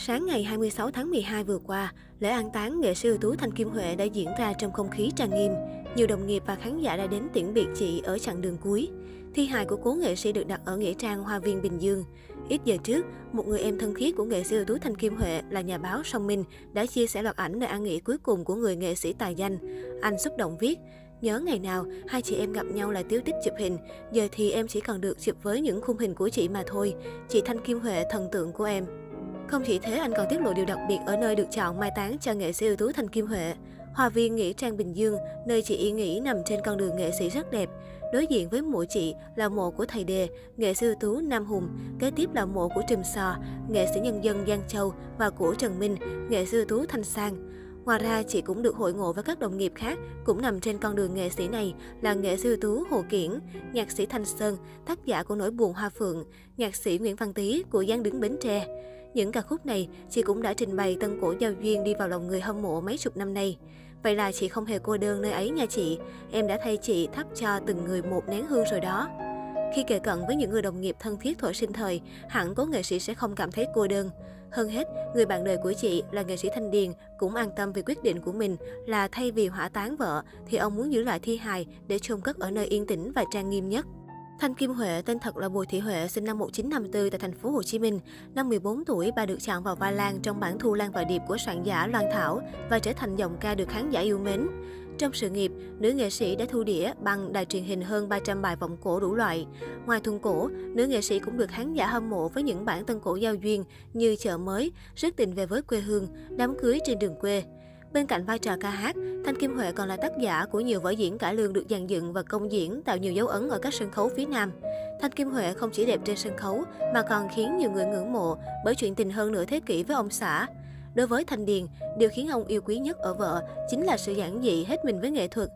Sáng ngày 26 tháng 12 vừa qua, lễ an táng nghệ sĩ ưu tú Thanh Kim Huệ đã diễn ra trong không khí trang nghiêm. Nhiều đồng nghiệp và khán giả đã đến tiễn biệt chị ở chặng đường cuối. Thi hài của cố nghệ sĩ được đặt ở nghĩa trang Hoa viên Bình Dương. Ít giờ trước, một người em thân thiết của nghệ sĩ ưu tú Thanh Kim Huệ là nhà báo Song Minh đã chia sẻ loạt ảnh nơi an nghỉ cuối cùng của người nghệ sĩ tài danh. Anh xúc động viết, Nhớ ngày nào, hai chị em gặp nhau là tiêu tích chụp hình. Giờ thì em chỉ còn được chụp với những khung hình của chị mà thôi. Chị Thanh Kim Huệ, thần tượng của em. Không chỉ thế, anh còn tiết lộ điều đặc biệt ở nơi được chọn mai táng cho nghệ sĩ ưu tú Thanh Kim Huệ. Hòa viên Nghĩa Trang Bình Dương, nơi chị yên nghỉ nằm trên con đường nghệ sĩ rất đẹp. Đối diện với mộ chị là mộ của thầy đề, nghệ sĩ ưu tú Nam Hùng, kế tiếp là mộ của Trùm Sò, nghệ sĩ nhân dân Giang Châu và của Trần Minh, nghệ sĩ ưu tú Thanh Sang. Ngoài ra, chị cũng được hội ngộ với các đồng nghiệp khác cũng nằm trên con đường nghệ sĩ này là nghệ sĩ ưu tú Hồ Kiển, nhạc sĩ Thanh Sơn, tác giả của Nỗi buồn Hoa Phượng, nhạc sĩ Nguyễn Văn Tý của Giang đứng Bến Tre. Những ca khúc này, chị cũng đã trình bày tân cổ giao duyên đi vào lòng người hâm mộ mấy chục năm nay. Vậy là chị không hề cô đơn nơi ấy nha chị. Em đã thay chị thắp cho từng người một nén hương rồi đó. Khi kề cận với những người đồng nghiệp thân thiết thuở sinh thời, hẳn cố nghệ sĩ sẽ không cảm thấy cô đơn. Hơn hết, người bạn đời của chị là nghệ sĩ Thanh Điền cũng an tâm về quyết định của mình là thay vì hỏa táng vợ thì ông muốn giữ lại thi hài để chôn cất ở nơi yên tĩnh và trang nghiêm nhất. Thanh Kim Huệ, tên thật là Bùi Thị Huệ, sinh năm 1954 tại thành phố Hồ Chí Minh. Năm 14 tuổi, bà được chọn vào vai Lan trong bản thu Lan và Điệp của soạn giả Loan Thảo và trở thành giọng ca được khán giả yêu mến. Trong sự nghiệp, nữ nghệ sĩ đã thu đĩa bằng đài truyền hình hơn 300 bài vọng cổ đủ loại. Ngoài thuần cổ, nữ nghệ sĩ cũng được khán giả hâm mộ với những bản tân cổ giao duyên như Chợ mới, rất tình về với quê hương, Đám cưới trên đường quê. Bên cạnh vai trò ca hát, Thanh Kim Huệ còn là tác giả của nhiều vở diễn cải lương được dàn dựng và công diễn tạo nhiều dấu ấn ở các sân khấu phía Nam. Thanh Kim Huệ không chỉ đẹp trên sân khấu mà còn khiến nhiều người ngưỡng mộ bởi chuyện tình hơn nửa thế kỷ với ông xã. Đối với Thanh Điền, điều khiến ông yêu quý nhất ở vợ chính là sự giản dị hết mình với nghệ thuật.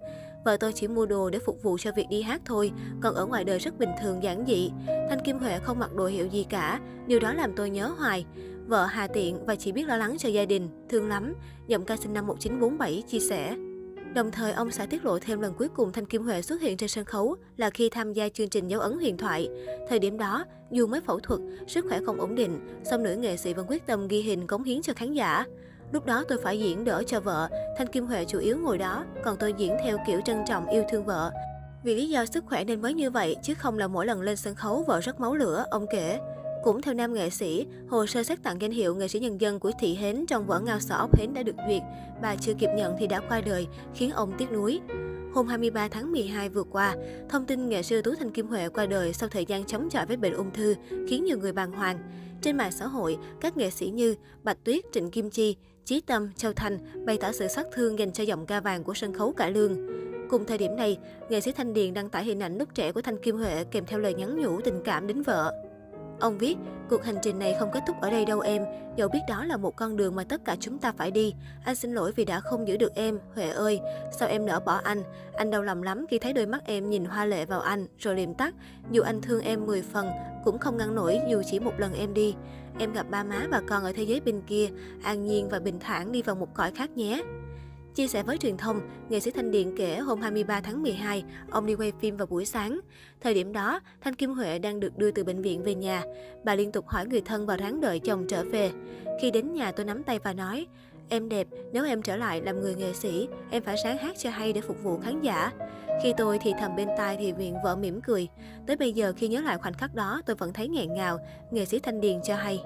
Vợ tôi chỉ mua đồ để phục vụ cho việc đi hát thôi, còn ở ngoài đời rất bình thường giản dị. Thanh Kim Huệ không mặc đồ hiệu gì cả, điều đó làm tôi nhớ hoài. Vợ hà tiện và chỉ biết lo lắng cho gia đình, thương lắm, giọng ca sinh năm 1947 chia sẻ. Đồng thời, ông sẽ tiết lộ thêm lần cuối cùng Thanh Kim Huệ xuất hiện trên sân khấu là khi tham gia chương trình dấu ấn huyền thoại. Thời điểm đó, dù mới phẫu thuật, sức khỏe không ổn định, song nữ nghệ sĩ vẫn quyết tâm ghi hình cống hiến cho khán giả. Lúc đó tôi phải diễn đỡ cho vợ, Thanh Kim Huệ chủ yếu ngồi đó, còn tôi diễn theo kiểu trân trọng yêu thương vợ. Vì lý do sức khỏe nên mới như vậy, chứ không là mỗi lần lên sân khấu vợ rất máu lửa, ông kể. Cũng theo nam nghệ sĩ, hồ sơ xét tặng danh hiệu nghệ sĩ nhân dân của Thị Hến trong vở Ngao Sỏ Hến đã được duyệt. Bà chưa kịp nhận thì đã qua đời, khiến ông tiếc nuối. Hôm 23 tháng 12 vừa qua, thông tin nghệ sư Tú Thanh Kim Huệ qua đời sau thời gian chống chọi với bệnh ung thư khiến nhiều người bàng hoàng. Trên mạng xã hội, các nghệ sĩ như Bạch Tuyết, Trịnh Kim Chi, Chí Tâm, Châu thành bày tỏ sự xót thương dành cho giọng ca vàng của sân khấu cả lương. Cùng thời điểm này, nghệ sĩ Thanh Điền đăng tải hình ảnh lúc trẻ của Thanh Kim Huệ kèm theo lời nhắn nhủ tình cảm đến vợ. Ông viết, cuộc hành trình này không kết thúc ở đây đâu em, dẫu biết đó là một con đường mà tất cả chúng ta phải đi. Anh xin lỗi vì đã không giữ được em, Huệ ơi, sao em nỡ bỏ anh? Anh đau lòng lắm khi thấy đôi mắt em nhìn hoa lệ vào anh, rồi liềm tắt. Dù anh thương em 10 phần, cũng không ngăn nổi dù chỉ một lần em đi. Em gặp ba má và con ở thế giới bên kia, an nhiên và bình thản đi vào một cõi khác nhé. Chia sẻ với truyền thông, nghệ sĩ Thanh Điện kể hôm 23 tháng 12, ông đi quay phim vào buổi sáng. Thời điểm đó, Thanh Kim Huệ đang được đưa từ bệnh viện về nhà. Bà liên tục hỏi người thân và ráng đợi chồng trở về. Khi đến nhà tôi nắm tay và nói, Em đẹp, nếu em trở lại làm người nghệ sĩ, em phải sáng hát cho hay để phục vụ khán giả. Khi tôi thì thầm bên tai thì viện vợ mỉm cười. Tới bây giờ khi nhớ lại khoảnh khắc đó, tôi vẫn thấy nghẹn ngào, nghệ sĩ Thanh Điền cho hay.